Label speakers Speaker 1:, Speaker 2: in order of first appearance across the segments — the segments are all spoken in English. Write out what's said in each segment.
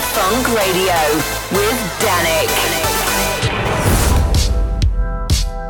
Speaker 1: Fonk Radio with Dannic.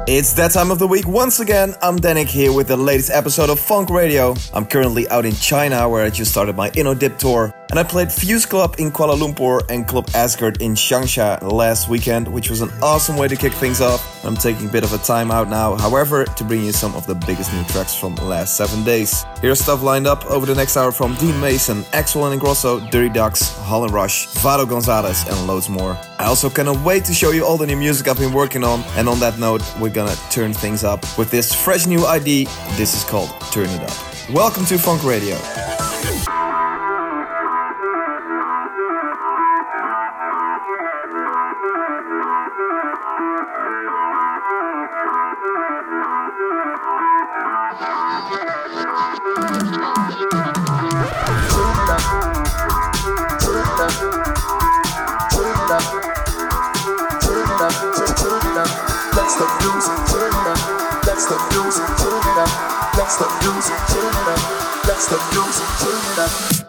Speaker 2: It's that time of the week once again. I'm Dannic here with the latest episode of Fonk Radio. I'm currently out in China where I just started my InnoDip tour and I played Fuse Club in Kuala Lumpur and Club Asgard in Changsha last weekend, which was an awesome way to kick things off. I'm taking a bit of a time out now, however, to bring you some of the biggest new tracks from the last seven days. Here's stuff lined up over the next hour from Dean Mason, Axwell and Ingrosso, Dirty Ducks, Holland Rush, Vato Gonzalez, and loads more. I also cannot wait to show you all the new music I've been working on, and on that note, we're gonna turn things up with this fresh new ID. This is called Turn It Up. Welcome to Fonk Radio.
Speaker 3: Let's the music turn up. Let's the music turn up. Let's the
Speaker 4: music turn up.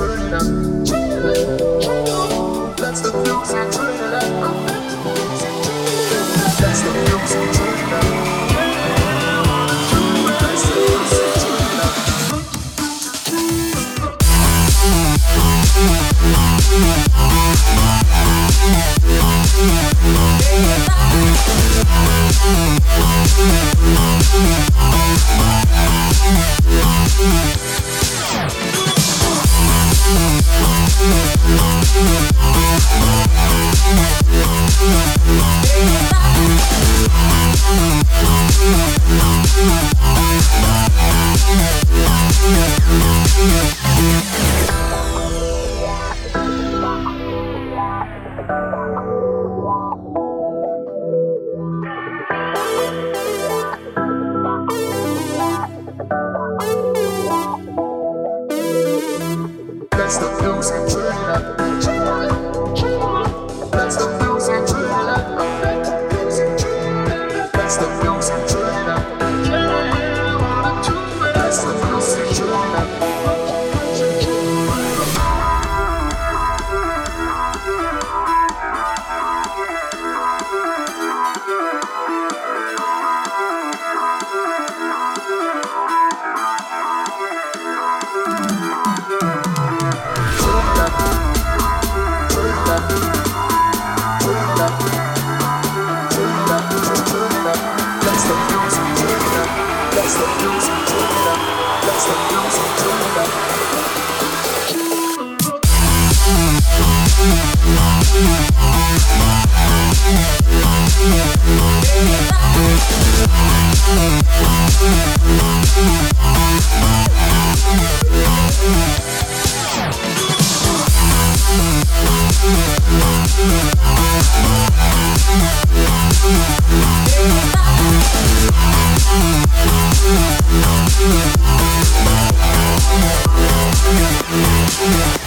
Speaker 4: Yeah.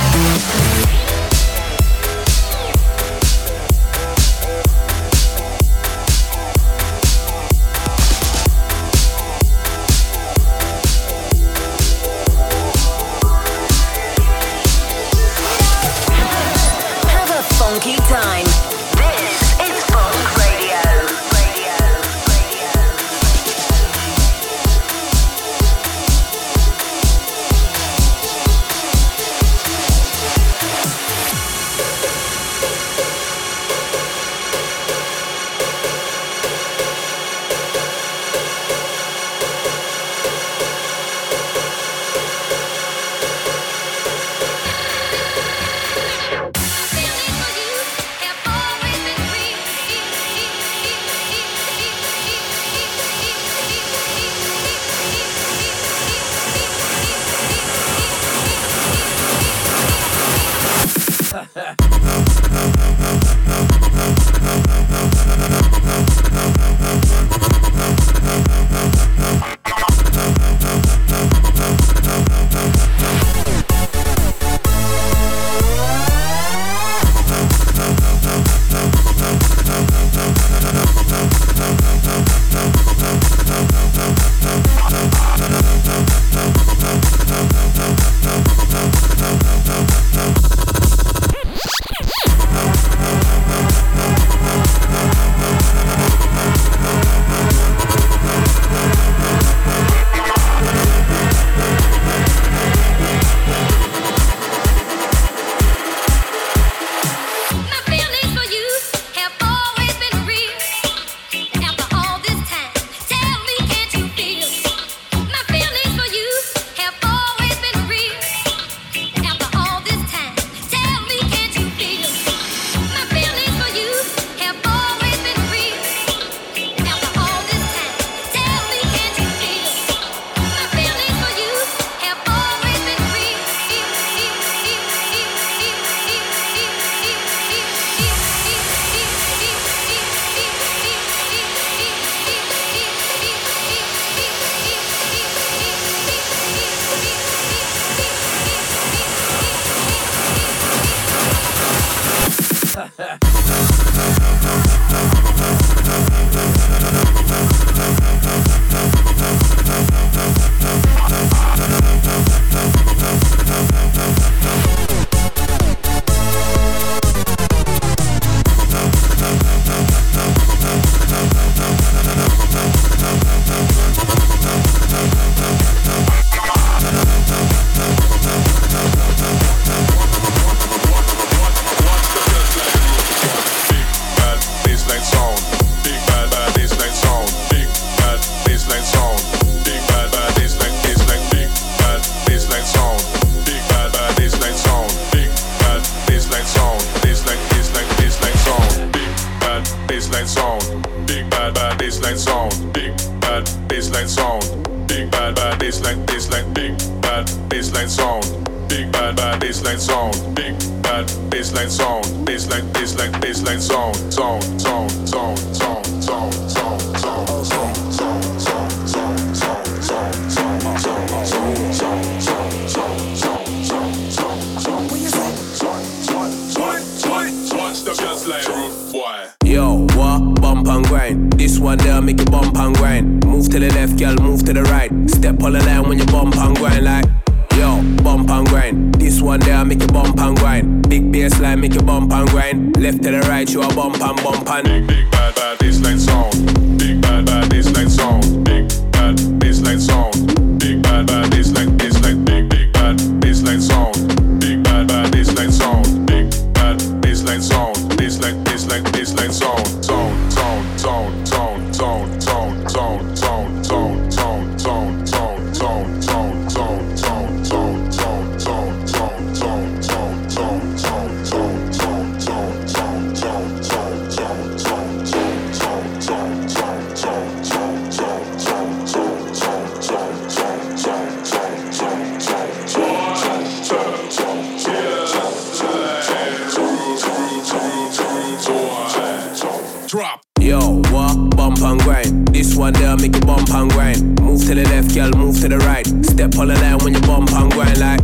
Speaker 3: Yo, what? Bump and grind. This one there make you bump and grind. Move to the left, girl, move to the right. Step on the line when you bump and grind like.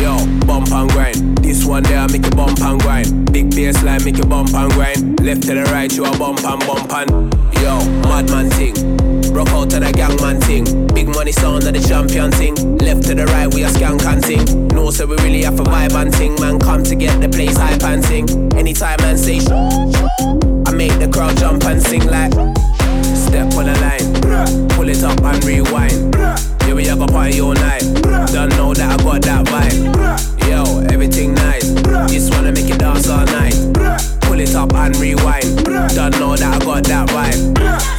Speaker 3: Yo, bump and grind. This one there make you bump and grind. Big bass line make you bump and grind. Left to the right, you a bump and bump and. Yo, madman thing. Rock out to the gang man thing. Big money sound of the champion thing. Left to the right, we a skank and thing. No, so we really have a vibe and thing. Man, come to get the place hype and sing. Anytime man say I make the crowd jump and sing like Step on the line, pull it up and rewind Yeah, we have a party all night Don't know that I got that vibe Yo, everything nice Just wanna make you dance all night Pull it up and rewind Don't know that I got that vibe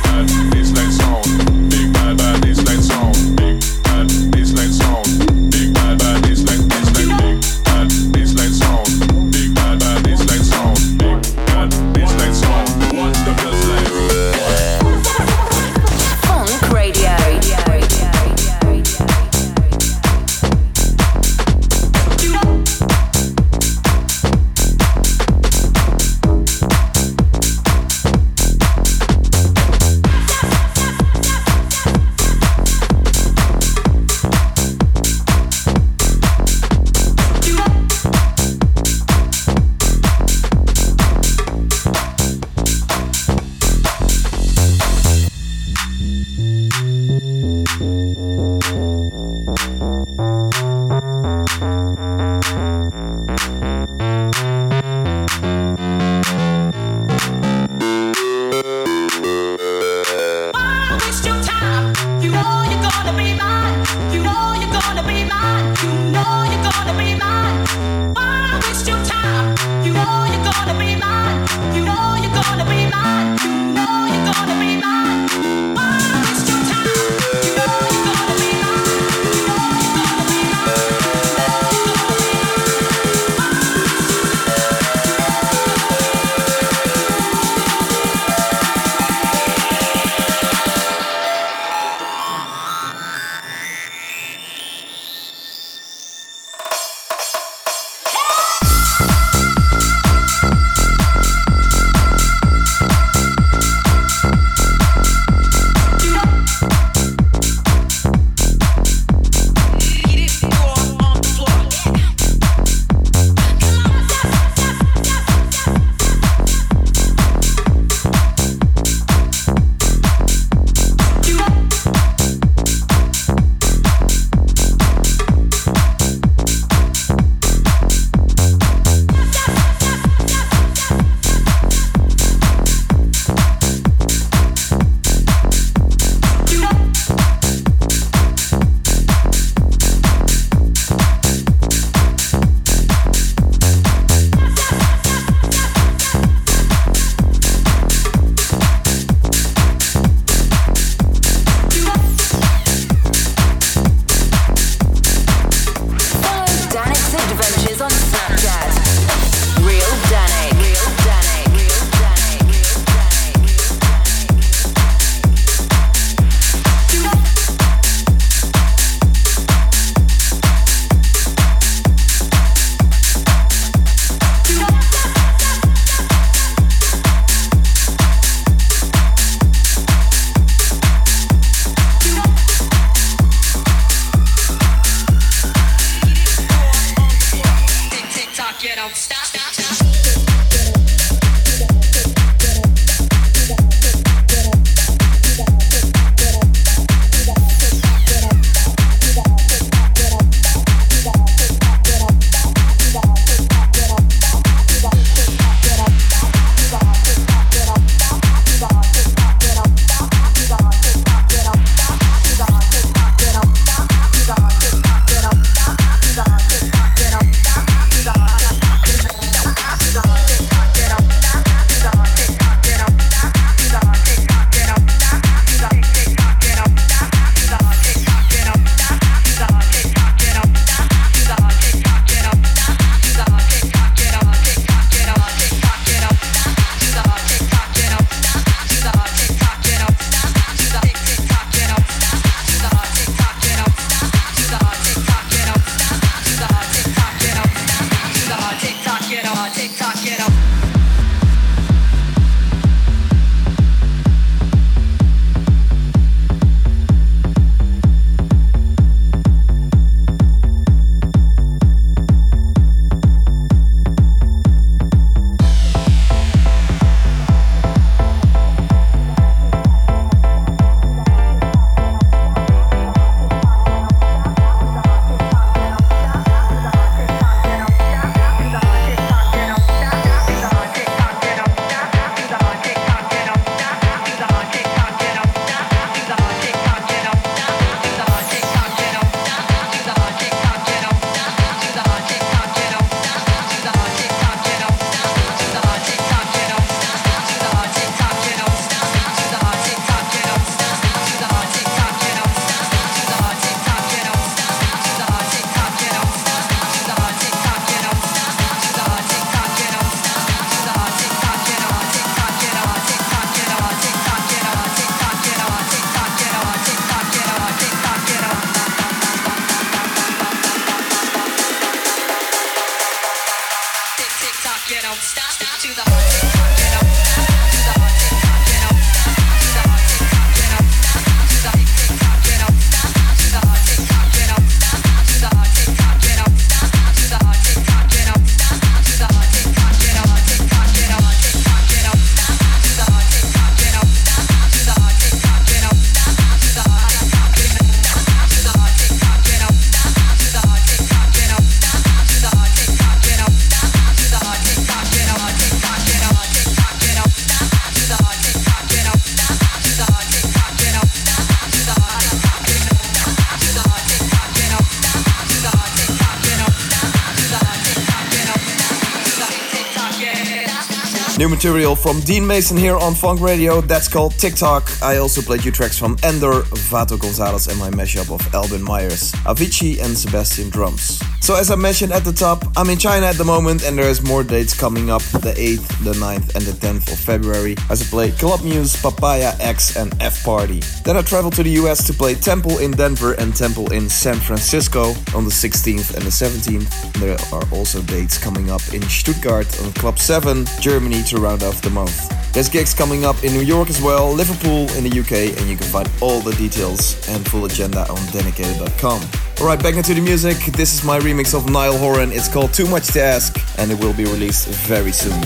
Speaker 2: From Dean Mason here on Fonk Radio, that's called TikTok. I also played you tracks from Ender, Vato Gonzalez, and my mashup of Albin Myers, Avicii, and Sebastian Drums. So, as I mentioned at the top, I'm in China at the moment, and there's more dates coming up the 8th, the 9th, and the 10th of February as I play Club Muse, Papaya X, and F Party. Then I travel to the US to play Temple in Denver and Temple in San Francisco on the 16th and the 17th. There are also dates coming up in Stuttgart on Club 7, Germany to round off the month. There's gigs coming up in New York as well, Liverpool in the UK, and you can find all the details and full agenda on denicated.com. Alright, back into the music. This is my remix of Niall Horan. It's called Too Much to Ask, and it will be released very soon.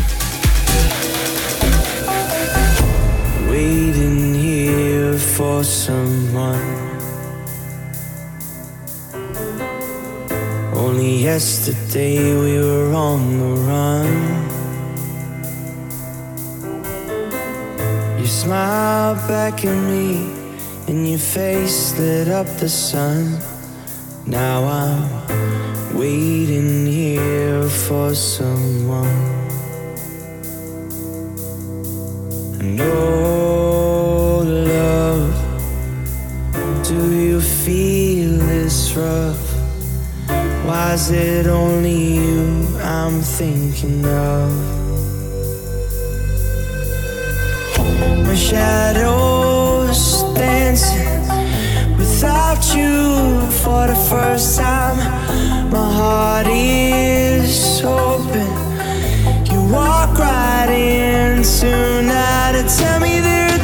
Speaker 5: Waiting here for someone. Only yesterday we were on the run. You smiled back at me, and your face lit up the sun. Now I'm waiting here for someone. Know love. Do you feel this rough? Why is it only you I'm thinking of? Shadow's dancing without you for the first time. My heart is open. You walk right in tonight and tell me there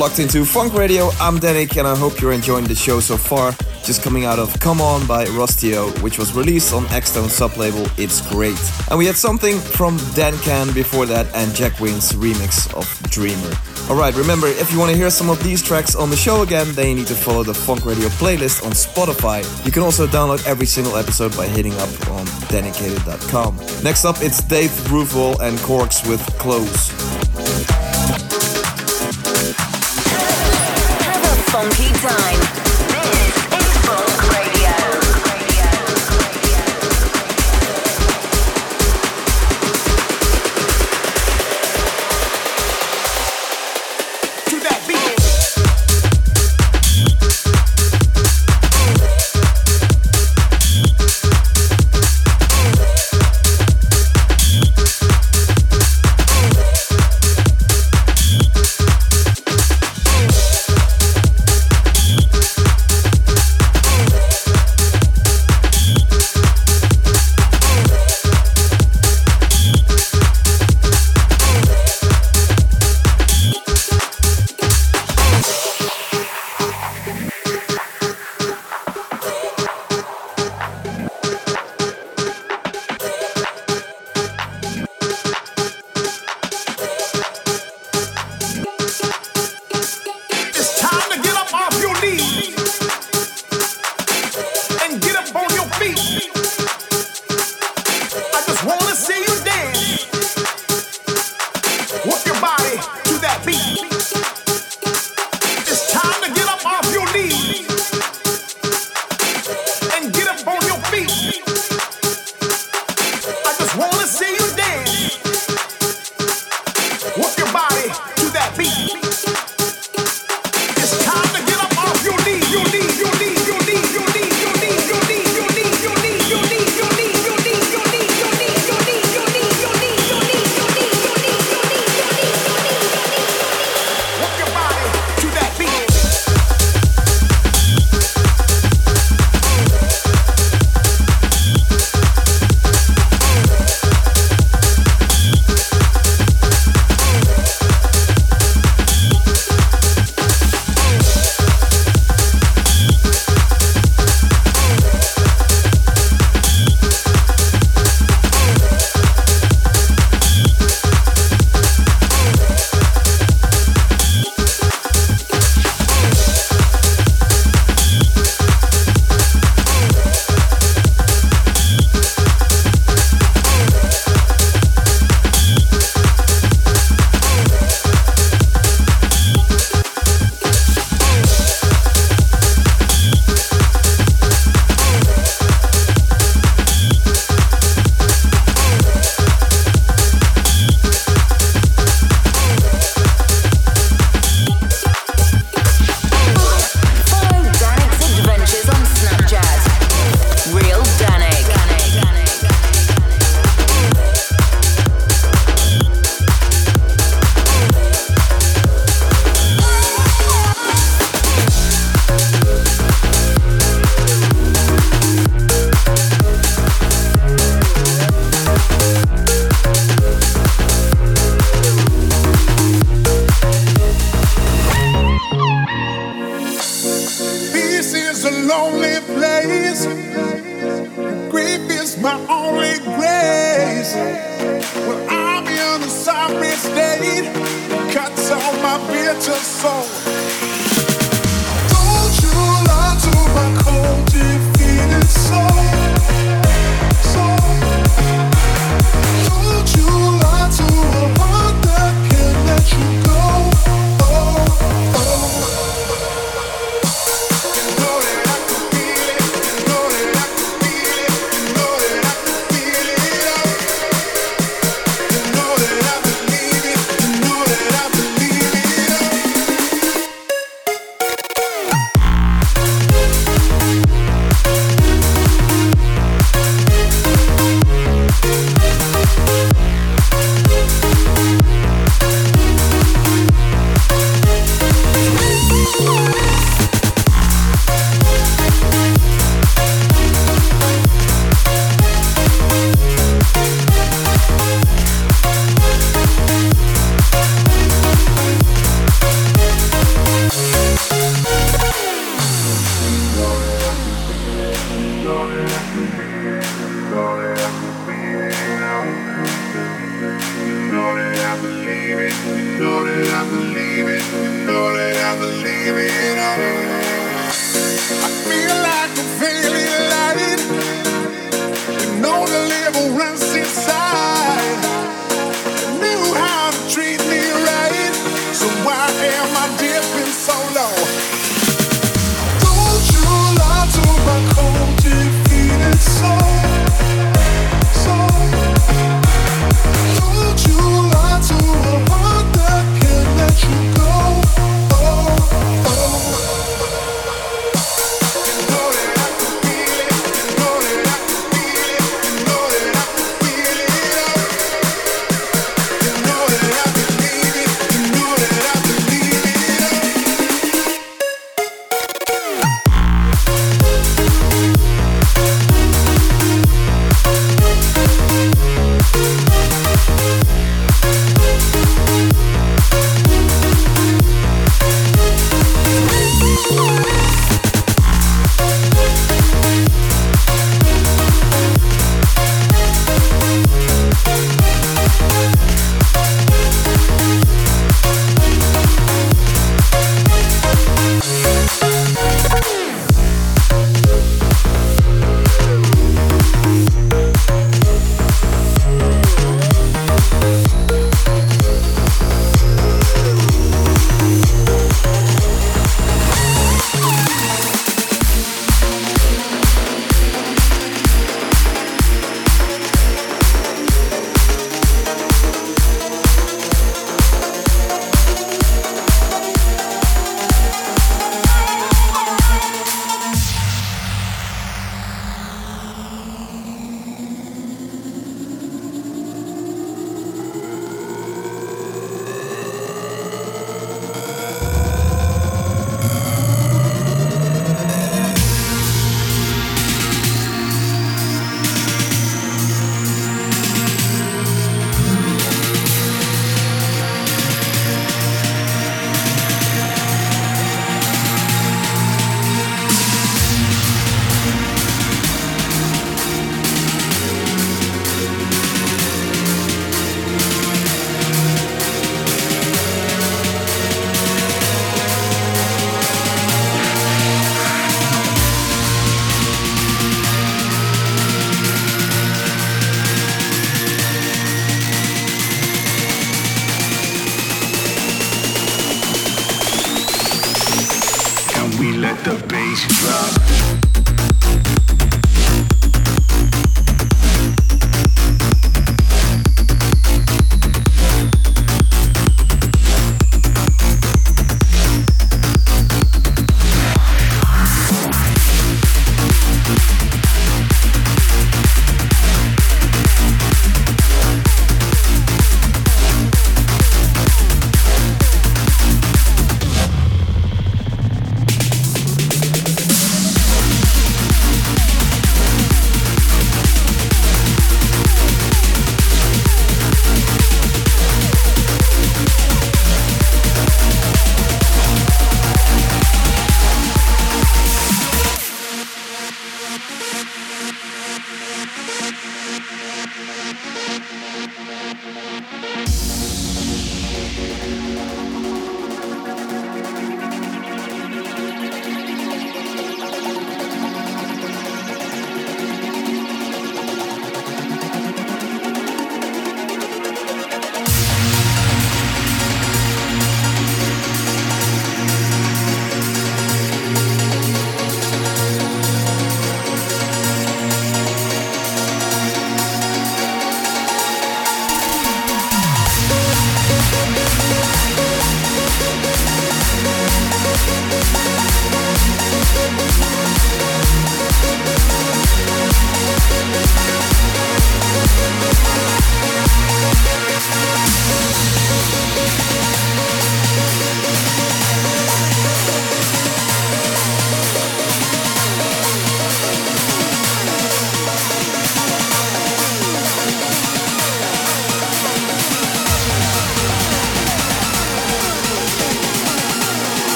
Speaker 2: locked into Fonk Radio. I'm Dannic, and I hope you're enjoying the show so far. Just coming out of Come On by Rostio, which was released on Axtone sublabel It's Great. And we had something from Dan Can before that and Jack Wins remix of Dreamer. Alright, remember, if you want to hear some of these tracks on the show again, then you need to follow the Fonk Radio playlist on Spotify. You can also download every single episode by hitting up on dedicated.com. Next up, it's Dave Groovewall and Corks with Close.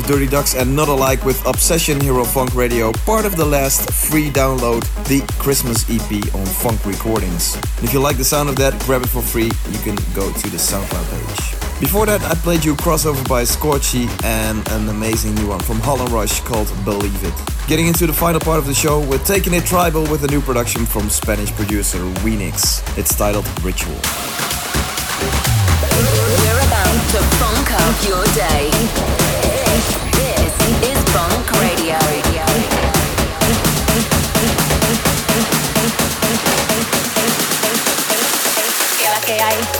Speaker 2: Of Dirty Ducks and Not Alike with Obsession Hero Fonk Radio, part of the last free download, the Christmas EP on Fonk Recordings. If you like the sound of that, grab it for free. You can go to the SoundCloud page. Before that, I played you Crossover by Scorchy and an amazing new one from Holland Rush called Believe It. Getting into the final part of the show, we're taking it tribal with a new production from Spanish producer Weenix. It's titled Ritual.
Speaker 1: We're about to funk up your day. Radio.
Speaker 6: hay.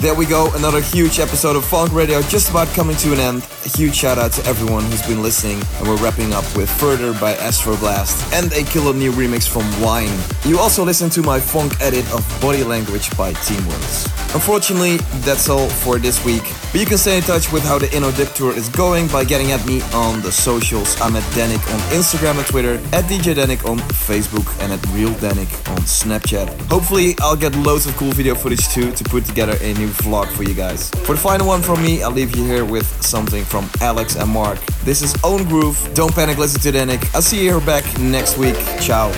Speaker 2: There we go, another huge episode of Fonk Radio just about coming to an end. A huge shout out to everyone who's been listening, and we're wrapping up with Further by Astroblast and a killer new remix from Wine. You also listen to my funk edit of Body Language by Teamworks. Unfortunately, that's all for this week. But you can stay in touch with how the Inno Dip Tour is going by getting at me on the socials. I'm at Dannic on Instagram and Twitter, at DJ Dannic on Facebook, and at Real Dannic on Snapchat. Hopefully, I'll get loads of cool video footage too to put together a new vlog for you guys. For the final one from me, I'll leave you here with something from Alex and Mark. This is Own Groove. Don't panic, listen to Dannic. I'll see you here back next week. Ciao.